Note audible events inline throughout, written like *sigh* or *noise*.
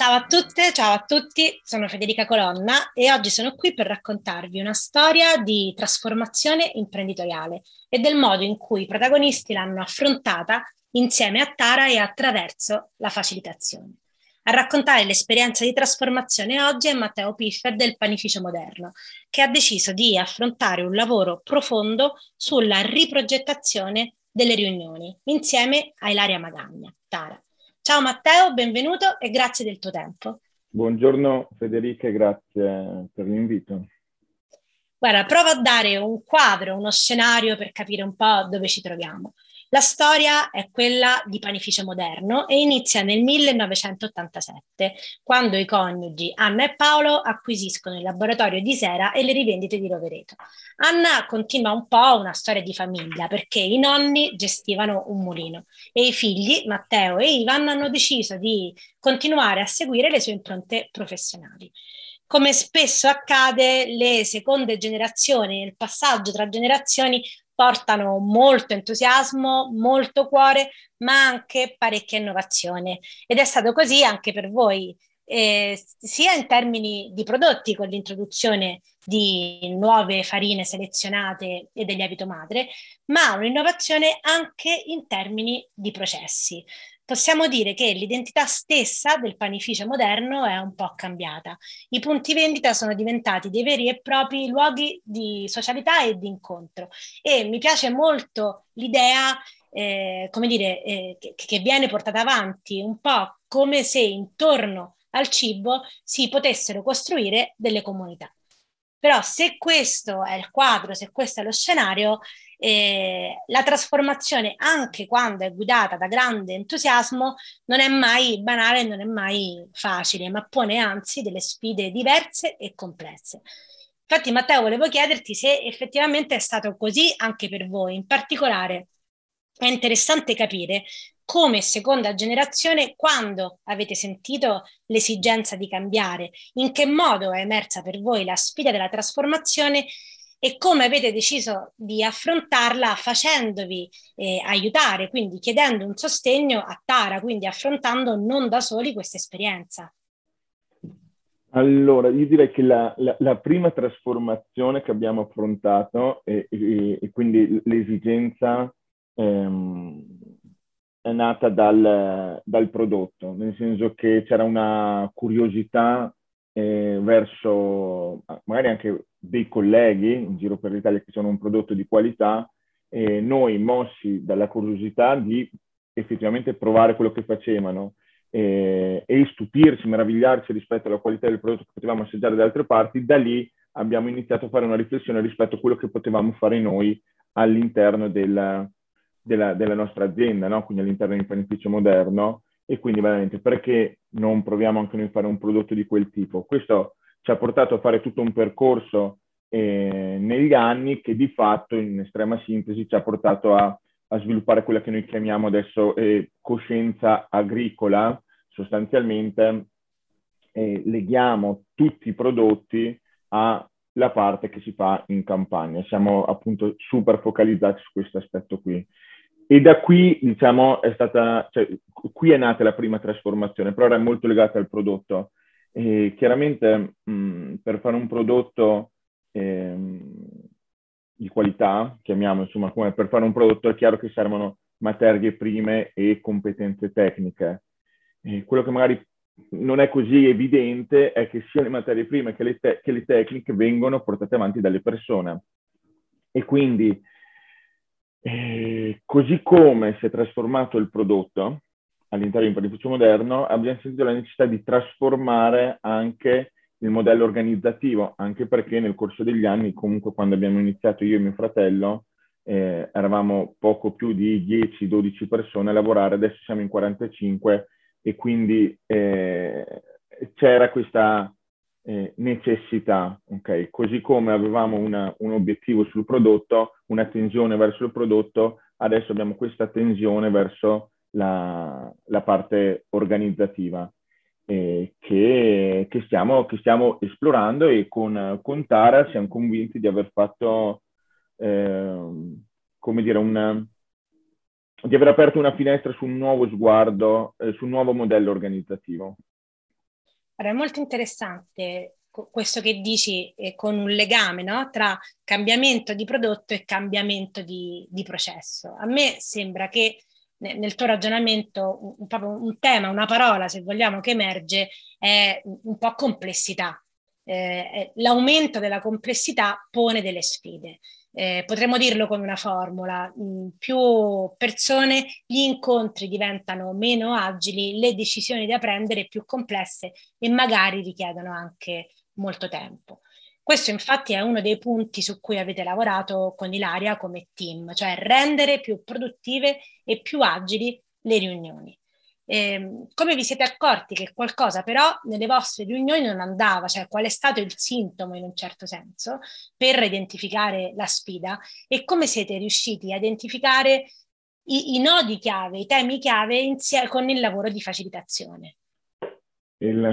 Ciao a tutte, ciao a tutti, sono Federica Colonna e oggi sono qui per raccontarvi una storia di trasformazione imprenditoriale e del modo in cui i protagonisti l'hanno affrontata insieme a Tara e attraverso la facilitazione. A raccontare l'esperienza di trasformazione oggi è Matteo Piffer del Panificio Moderno, che ha deciso di affrontare un lavoro profondo sulla riprogettazione delle riunioni insieme a Ilaria Magagna. Tara. Ciao Matteo, benvenuto e grazie del tuo tempo. Buongiorno Federica e grazie per l'invito. Guarda, prova a dare un quadro, uno scenario per capire un po' dove ci troviamo. La storia è quella di Panificio Moderno e inizia nel 1987, quando i coniugi Anna e Paolo acquisiscono il laboratorio di Sera e le rivendite di Rovereto. Anna continua un po' una storia di famiglia perché i nonni gestivano un mulino e i figli, Matteo e Ivan, hanno deciso di continuare a seguire le sue impronte professionali come spesso accade, le seconde generazioni, il passaggio tra generazioni portano molto entusiasmo, molto cuore, ma anche parecchia innovazione. Ed è stato così anche per voi, eh, sia in termini di prodotti con l'introduzione di nuove farine selezionate e del lievito madre, ma un'innovazione anche in termini di processi possiamo dire che l'identità stessa del panificio moderno è un po' cambiata. I punti vendita sono diventati dei veri e propri luoghi di socialità e di incontro e mi piace molto l'idea eh, come dire, eh, che, che, viene portata avanti un po' come se intorno al cibo si potessero costruire delle comunità. Però se questo è il quadro, se questo è lo scenario, eh, la trasformazione, anche quando è guidata da grande entusiasmo, non è mai banale, non è mai facile, ma pone anzi delle sfide diverse e complesse. Infatti, Matteo, volevo chiederti se effettivamente è stato così anche per voi. In particolare, è interessante capire come seconda generazione, quando avete sentito l'esigenza di cambiare, in che modo è emersa per voi la sfida della trasformazione e come avete deciso di affrontarla facendovi eh, aiutare, quindi chiedendo un sostegno a Tara, quindi affrontando non da soli questa esperienza. Allora, io direi che la, la, la prima trasformazione che abbiamo affrontato e, quindi l'esigenza ehm, è nata dal, dal, prodotto, nel senso che c'era una curiosità eh, verso magari anche dei colleghi in giro per l'Italia che sono un prodotto di qualità, e noi mossi dalla curiosità di effettivamente provare quello che facevano eh, e stupirci, meravigliarci rispetto alla qualità del prodotto che potevamo assaggiare da altre parti, da lì abbiamo iniziato a fare una riflessione rispetto a quello che potevamo fare noi all'interno della, della, della nostra azienda, no? quindi all'interno di un panificio moderno e quindi veramente perché non proviamo anche noi a fare un prodotto di quel tipo? Questo ci ha portato a fare tutto un percorso eh, negli anni che di fatto, in estrema sintesi, ci ha portato a, a sviluppare quella che noi chiamiamo adesso eh, coscienza agricola. Sostanzialmente eh, leghiamo tutti i prodotti alla parte che si fa in campagna. Siamo appunto super focalizzati su questo aspetto qui. E da qui, diciamo, è stata, cioè, qui è nata la prima trasformazione, però era molto legata al prodotto. E chiaramente mh, per fare un prodotto eh, di qualità, chiamiamo insomma come per fare un prodotto è chiaro che servono materie prime e competenze tecniche. E quello che magari non è così evidente è che sia le materie prime che le, te- che le tecniche vengono portate avanti dalle persone. E quindi, eh, così come si è trasformato il prodotto, all'interno di un panificio moderno, abbiamo sentito la necessità di trasformare anche il modello organizzativo, anche perché nel corso degli anni, comunque quando abbiamo iniziato io e mio fratello, eh, eravamo poco più di 10-12 persone a lavorare, adesso siamo in 45 e quindi eh, c'era questa eh, necessità, ok? Così come avevamo una, un obiettivo sul prodotto, una tensione verso il prodotto, adesso abbiamo questa tensione verso la, la parte organizzativa eh, che, che, stiamo, che, stiamo, esplorando e con, con, Tara siamo convinti di aver fatto, eh, come dire, una, di aver aperto una finestra su un nuovo sguardo, eh, su un nuovo modello organizzativo. Allora, è molto interessante questo che dici eh, con un legame no? tra cambiamento di prodotto e cambiamento di, di processo. A me sembra che nel tuo ragionamento un, un, un, tema, una parola, se vogliamo, che emerge è un po' complessità. Eh, l'aumento della complessità pone delle sfide. Eh, potremmo dirlo con una formula, mh, più persone, gli incontri diventano meno agili, le decisioni da prendere più complesse e magari richiedono anche molto tempo. Questo infatti è uno dei punti su cui avete lavorato con Ilaria come team, cioè rendere più produttive e più agili le riunioni. Eh, come vi siete accorti che qualcosa però nelle vostre riunioni non andava, cioè qual è stato il sintomo in un certo senso per identificare la sfida e come siete riusciti a identificare i, i nodi chiave, i temi chiave insieme con il lavoro di facilitazione? il,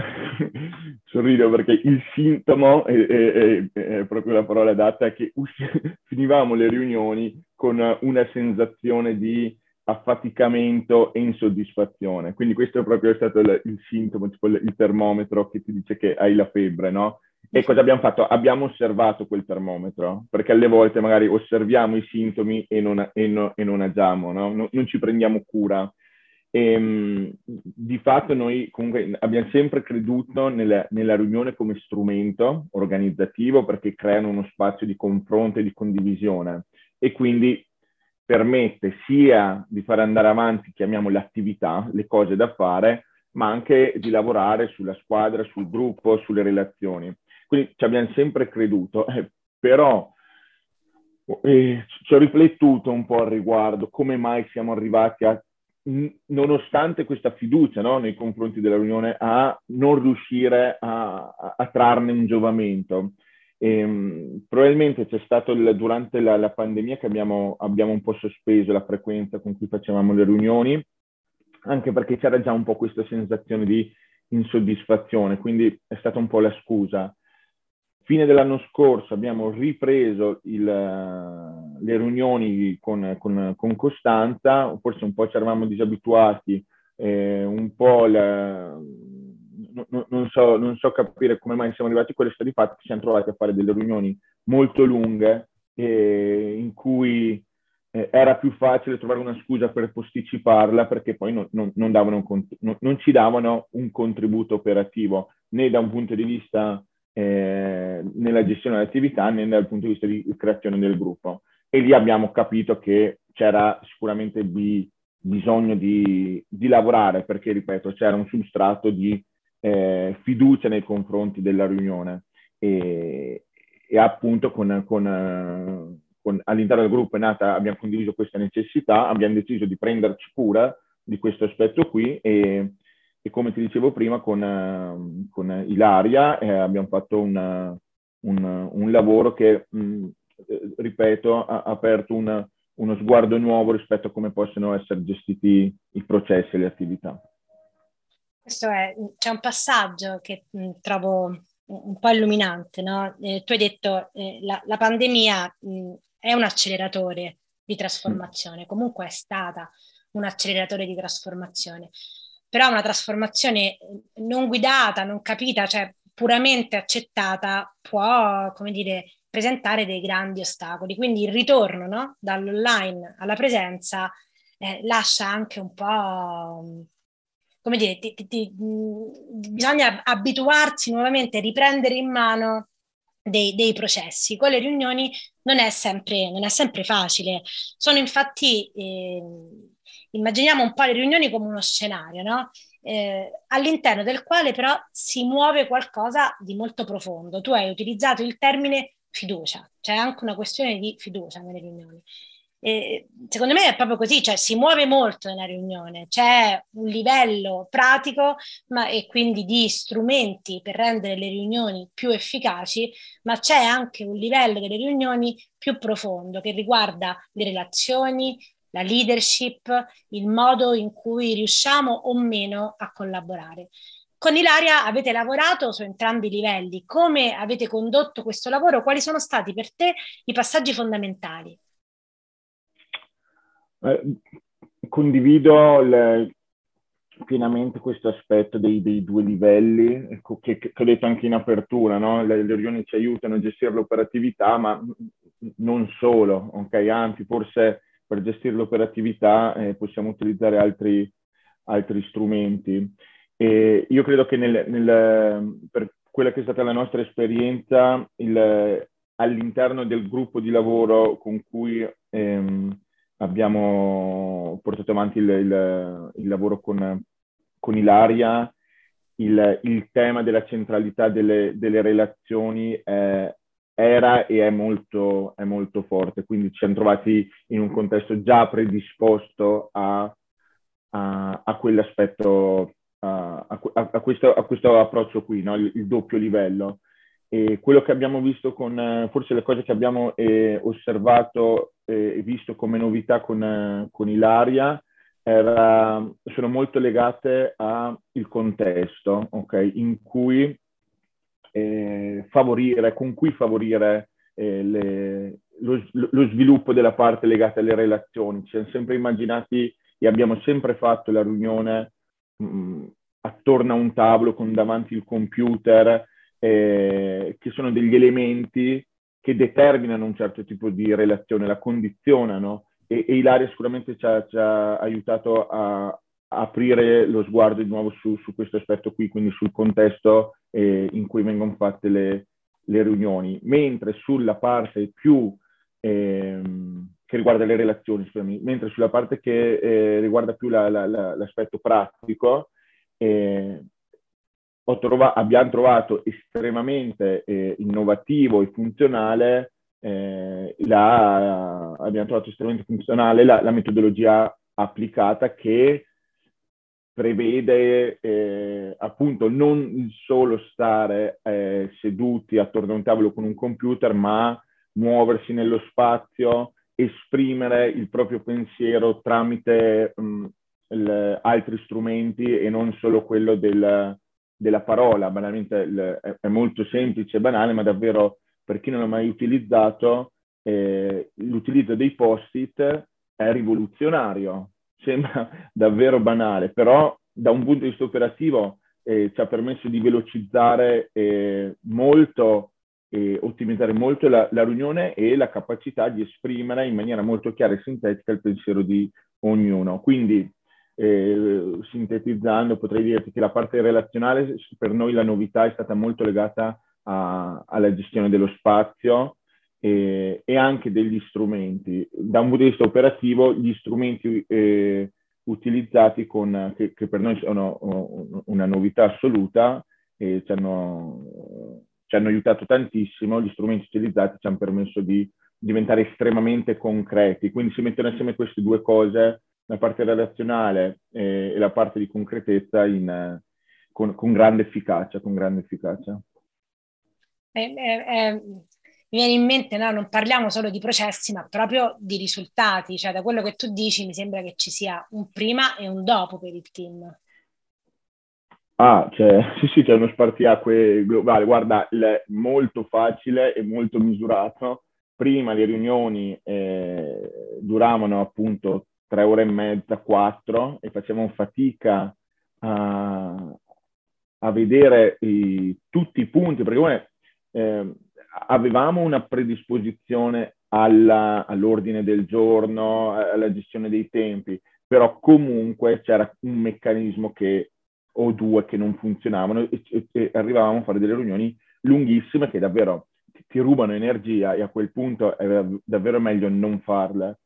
*laughs* sorrido perché il sintomo è, è, è, proprio la parola adatta, che *laughs* finivamo le riunioni con una sensazione di affaticamento e insoddisfazione. Quindi questo è proprio stato il, il sintomo, tipo il, il, termometro che ti dice che hai la febbre, no? E cosa abbiamo fatto? Abbiamo osservato quel termometro, perché alle volte magari osserviamo i sintomi e non, e no, e non agiamo, no? non, non ci prendiamo cura. E, ehm, di fatto noi comunque abbiamo sempre creduto nella, nella, riunione come strumento organizzativo perché creano uno spazio di confronto e di condivisione e quindi permette sia di fare andare avanti, chiamiamo attività, le cose da fare, ma anche di lavorare sulla squadra, sul gruppo, sulle relazioni. Quindi ci abbiamo sempre creduto, eh, però eh, ci ho riflettuto un po' al riguardo, come mai siamo arrivati a nonostante questa fiducia no, nei confronti della riunione, a non riuscire a, a trarne un giovamento. E, um, probabilmente c'è stato il, durante la, la, pandemia che abbiamo, abbiamo un po' sospeso la frequenza con cui facevamo le riunioni, anche perché c'era già un po' questa sensazione di insoddisfazione, quindi è stata un po' la scusa. Fine dell'anno scorso abbiamo ripreso il, le riunioni con, con, con, Costanza, forse un po' ci eravamo disabituati, eh, un po' la, no, non, so, non, so, capire come mai siamo arrivati a questo, di fatto ci siamo trovati a fare delle riunioni molto lunghe eh, in cui eh, era più facile trovare una scusa per posticiparla perché poi non, non, non, ci davano un contributo operativo né da un punto di vista eh, nella gestione dell'attività né dal punto di vista di creazione del gruppo. E lì abbiamo capito che c'era sicuramente bi- bisogno di, di, lavorare perché, ripeto, c'era un substrato di eh, fiducia nei confronti della riunione e, e appunto con, con, con, all'interno del gruppo è nata, abbiamo condiviso questa necessità, abbiamo deciso di prenderci cura di questo aspetto qui e, e come ti dicevo prima con, uh, con Ilaria eh, abbiamo fatto una, un, un, lavoro che, mh, mm, ripeto, ha aperto una, uno sguardo nuovo rispetto a come possono essere gestiti i processi e le attività. Questo è, c'è un passaggio che mh, trovo un po' illuminante, no? eh, tu hai detto eh, la, la pandemia mh, è un acceleratore di trasformazione, comunque è stata un acceleratore di trasformazione però una trasformazione eh, non guidata, non capita, cioè puramente accettata, può, come dire, presentare dei grandi ostacoli. Quindi il ritorno no? dall'online alla presenza eh, lascia anche un po', come dire, ti, ti, ti, bisogna abituarsi nuovamente, riprendere in mano dei, dei, processi. Con le riunioni non è sempre, non è sempre facile. Sono infatti... Eh, immaginiamo un po' le riunioni come uno scenario, no? eh, all'interno del quale però si muove qualcosa di molto profondo. Tu hai utilizzato il termine fiducia, c'è anche una questione di fiducia nelle riunioni. E secondo me è proprio così, cioè si muove molto nella riunione, c'è un livello pratico ma, e quindi di strumenti per rendere le riunioni più efficaci, ma c'è anche un livello delle riunioni più profondo che riguarda le relazioni, la leadership, il modo in cui riusciamo o meno a collaborare. Con Ilaria avete lavorato su entrambi i livelli. Come avete condotto questo lavoro? Quali sono stati per te i passaggi fondamentali? Eh, condivido le, pienamente questo aspetto dei, dei due livelli, ecco, che, che, ho detto anche in apertura, no? le, le riunioni ci aiutano a gestire l'operatività, ma non solo, ok? Anzi, forse per gestire l'operatività eh, possiamo utilizzare altri, altri strumenti. E io credo che nel, nel, per quella che è stata la nostra esperienza, il, all'interno del gruppo di lavoro con cui abbiamo portato avanti il, il, il lavoro con, con Ilaria, il, il, tema della centralità delle, delle relazioni eh, era e è molto, è molto, forte, quindi ci siamo trovati in un contesto già predisposto a, a, a quell'aspetto, a, questo, a questo approccio qui, no? il, il, doppio livello. E quello che abbiamo visto con, forse le cose che abbiamo eh, osservato e visto come novità con, eh, con Ilaria, era, sono molto legate al contesto okay, in cui eh, favorire, con cui favorire eh, le, lo, lo, sviluppo della parte legata alle relazioni. Ci siamo sempre immaginati e abbiamo sempre fatto la riunione mh, mm, attorno a un tavolo con davanti il computer, eh, che sono degli elementi che determinano un certo tipo di relazione, la condizionano. E, e Ilaria sicuramente ci ha, ci ha aiutato a, aprire lo sguardo di nuovo su, su, questo aspetto qui, quindi sul contesto eh, in cui vengono fatte le, le, riunioni, mentre sulla parte più ehm, che riguarda le relazioni, scusami, mentre sulla parte che eh, riguarda più la, la, la, l'aspetto pratico, eh, trova- abbiamo trovato estremamente eh, innovativo e funzionale eh, la, abbiamo trovato estremamente funzionale la, la metodologia applicata che prevede eh, appunto non solo stare eh, seduti attorno a un tavolo con un computer, ma muoversi nello spazio, esprimere il proprio pensiero tramite mh, il, altri strumenti e non solo quello del, della parola. Banalmente è, molto semplice e banale, ma davvero per chi non l'ha mai utilizzato, eh, l'utilizzo dei post-it è rivoluzionario, sembra *laughs* davvero banale, però da un punto di vista operativo eh, ci ha permesso di velocizzare eh, molto e ottimizzare molto la, la, riunione e la capacità di esprimere in maniera molto chiara e sintetica il pensiero di ognuno. Quindi, eh, sintetizzando, potrei dirti che la parte relazionale, per noi la novità è stata molto legata a, alla gestione dello spazio e, e, anche degli strumenti. Da un punto di vista operativo, gli strumenti eh, utilizzati con, che, che, per noi sono una novità assoluta ci hanno, ci hanno aiutato tantissimo, gli strumenti utilizzati ci hanno permesso di diventare estremamente concreti. Quindi si mettono assieme queste due cose, la parte relazionale e, e la parte di concretezza in, con, con grande efficacia, con grande efficacia eh, eh, mi viene in mente, no? non parliamo solo di processi, ma proprio di risultati, cioè da quello che tu dici mi sembra che ci sia un prima e un dopo per il team. Ah, cioè, *laughs* sì, sì, c'è uno spartiacque globale. Guarda, è molto facile e molto misurato. Prima le riunioni eh, duravano appunto tre ore e mezza, quattro, e facevamo fatica a, a vedere i, tutti i punti, perché eh, avevamo una predisposizione alla, all'ordine del giorno, alla gestione dei tempi, però comunque c'era un meccanismo che, o due che non funzionavano e, e, e arrivavamo a fare delle riunioni lunghissime che davvero ti rubano energia e a quel punto è davvero meglio non farle.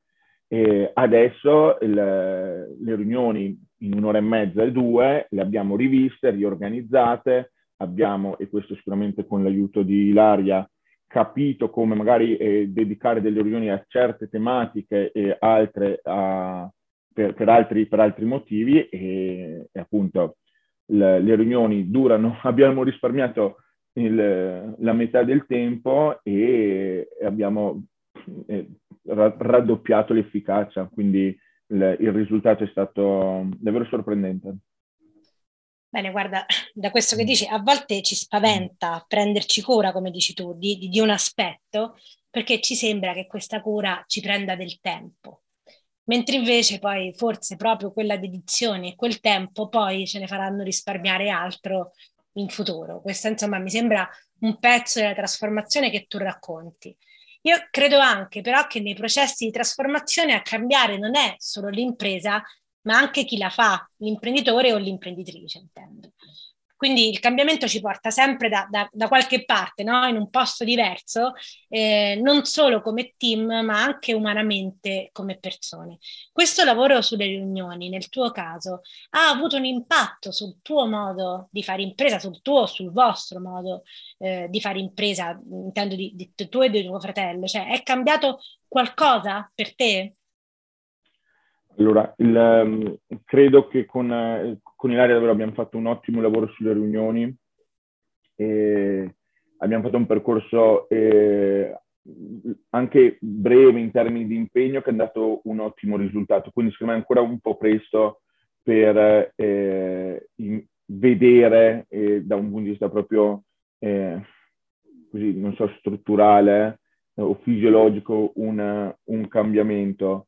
E adesso il, le riunioni in un'ora e mezza e due le abbiamo riviste, riorganizzate, abbiamo, e questo sicuramente con l'aiuto di Ilaria, capito come magari eh, dedicare delle riunioni a certe tematiche e altre a, per, per, altri, per, altri, motivi. E, e appunto le, le, riunioni durano, *laughs* abbiamo risparmiato il, la metà del tempo e abbiamo eh, raddoppiato l'efficacia, quindi il, il risultato è stato davvero sorprendente. Bene, guarda, da questo che dici, a volte ci spaventa prenderci cura, come dici tu, di, di, un aspetto, perché ci sembra che questa cura ci prenda del tempo. mentre invece poi forse proprio quella dedizione e quel tempo poi ce ne faranno risparmiare altro in futuro. Questo insomma mi sembra un pezzo della trasformazione che tu racconti. Io credo anche però che nei processi di trasformazione a cambiare non è solo l'impresa, ma anche chi la fa, l'imprenditore o l'imprenditrice, intendo. Quindi il cambiamento ci porta sempre da, da, da qualche parte, no? in un posto diverso, eh, non solo come team, ma anche umanamente come persone. Questo lavoro sulle riunioni, nel tuo caso, ha avuto un impatto sul tuo modo di fare impresa, sul tuo, sul vostro modo eh, di fare impresa, intendo di, di, di e di tuo fratello, cioè è cambiato qualcosa per te? Allora, il, um, credo che con, uh, con Ilaria davvero abbiamo fatto un ottimo lavoro sulle riunioni e abbiamo fatto un percorso eh, anche breve in termini di impegno che ha dato un ottimo risultato. Quindi secondo me è ancora un po' presto per eh, in, vedere eh, da un punto di vista proprio eh, così, non so, strutturale o fisiologico un, un cambiamento.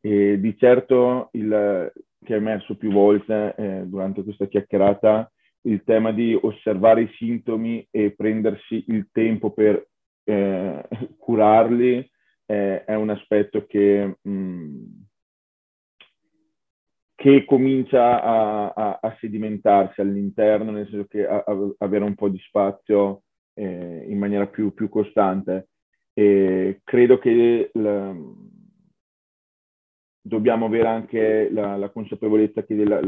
E di certo il, che è emerso più volte eh, durante questa chiacchierata il tema di osservare i sintomi e prendersi il tempo per eh, curarli eh, è un aspetto che, mh, mm, che comincia a, a, a, sedimentarsi all'interno, nel senso che a, avere un po' di spazio eh, in maniera più, più costante. E credo che la, dobbiamo avere anche la, la consapevolezza che la,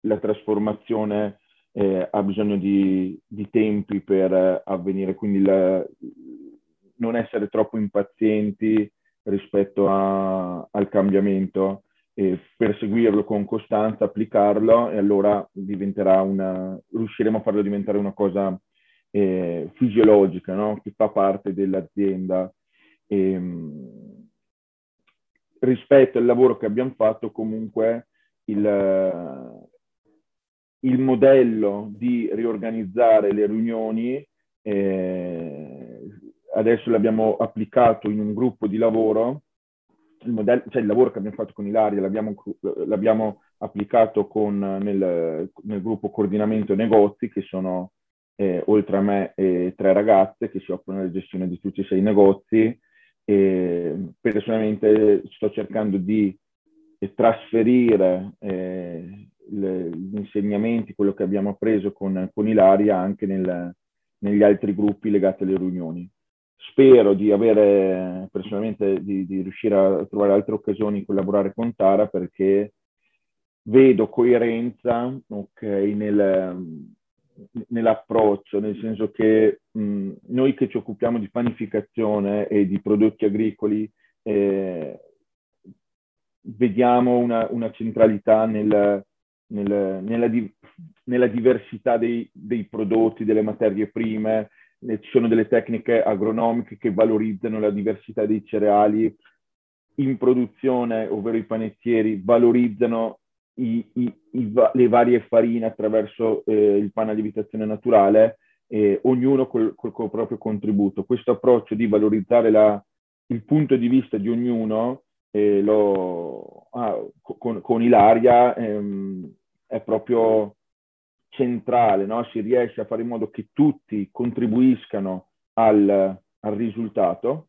la trasformazione eh, ha bisogno di, di, tempi per avvenire, quindi la, non essere troppo impazienti rispetto a, al cambiamento e perseguirlo con costanza, applicarlo e allora diventerà una, riusciremo a farlo diventare una cosa eh, fisiologica, no? che fa parte dell'azienda. E, ehm, rispetto al lavoro che abbiamo fatto, comunque il, il modello di riorganizzare le riunioni eh, adesso l'abbiamo applicato in un gruppo di lavoro, il, modello, cioè il lavoro che abbiamo fatto con Ilaria l'abbiamo, l'abbiamo applicato con, nel, nel, gruppo coordinamento negozi, che sono eh, oltre a me eh, tre ragazze che si occupano della gestione di tutti e sei negozi e personalmente sto cercando di trasferire eh, le, gli insegnamenti, quello che abbiamo appreso con, con Ilaria anche nel, negli altri gruppi legati alle riunioni. Spero di avere personalmente di, di riuscire a trovare altre occasioni di collaborare con Tara perché vedo coerenza okay, nel, nell'approccio, nel senso che mh, noi che ci occupiamo di panificazione e di prodotti agricoli eh, vediamo una, una centralità nel, nel, nella, di, nella, diversità dei, dei, prodotti, delle materie prime, ci sono delle tecniche agronomiche che valorizzano la diversità dei cereali. In produzione, ovvero i panettieri, valorizzano i, i, i, le varie farine attraverso eh, il pane a lievitazione naturale, eh, ognuno col, col, col, proprio contributo. Questo approccio di valorizzare la, il punto di vista di ognuno eh, lo, ah, con, con, Ilaria ehm, è proprio centrale, no? si riesce a fare in modo che tutti contribuiscano al, al risultato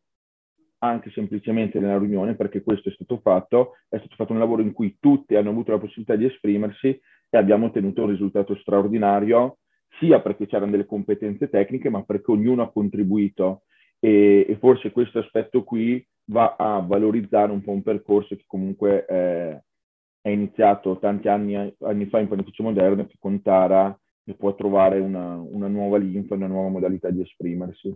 anche semplicemente nella riunione, perché questo è stato fatto, è stato fatto un lavoro in cui tutti hanno avuto la possibilità di esprimersi e abbiamo ottenuto un risultato straordinario, sia perché c'erano delle competenze tecniche, ma perché ognuno ha contribuito. E, e forse questo aspetto qui va a valorizzare un po' un percorso che comunque è, è iniziato tanti anni, anni, fa in panificio moderno, che con Tara può trovare una, una nuova linfa, una nuova modalità di esprimersi.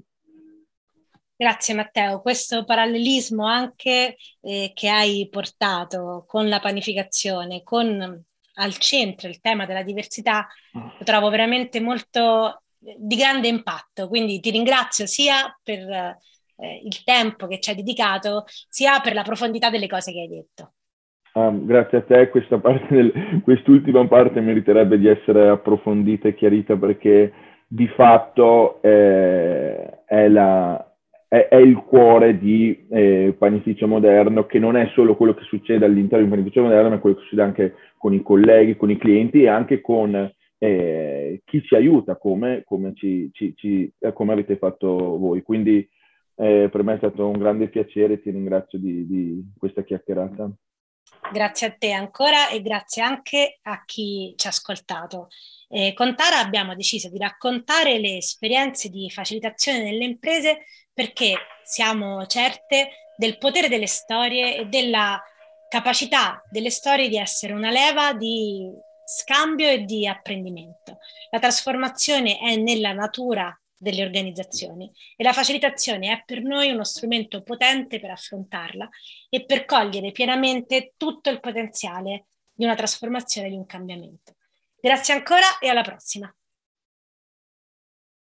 Grazie Matteo, questo parallelismo anche eh, che hai portato con la panificazione, con al centro il tema della diversità, lo trovo veramente molto eh, di grande impatto, quindi ti ringrazio sia per eh, il tempo che ci hai dedicato, sia per la profondità delle cose che hai detto. Um, grazie a te, Questa parte del, quest'ultima parte meriterebbe di essere approfondita e chiarita perché di fatto eh, è la, è, è il cuore di eh, Panificio Moderno, che non è solo quello che succede all'interno di Panificio Moderno, ma quello che succede anche con i colleghi, con i clienti e anche con eh, chi ci aiuta come, come, ci, ci, ci, come, avete fatto voi. Quindi eh, per me è stato un grande piacere e ti ringrazio di, di questa chiacchierata. Grazie a te ancora e grazie anche a chi ci ha ascoltato. Eh, con Tara abbiamo deciso di raccontare le esperienze di facilitazione nelle imprese perché siamo certe del potere delle storie e della capacità delle storie di essere una leva di scambio e di apprendimento. La trasformazione è nella natura delle organizzazioni e la facilitazione è per noi uno strumento potente per affrontarla e per cogliere pienamente tutto il potenziale di una trasformazione, di un cambiamento. Grazie ancora e alla prossima.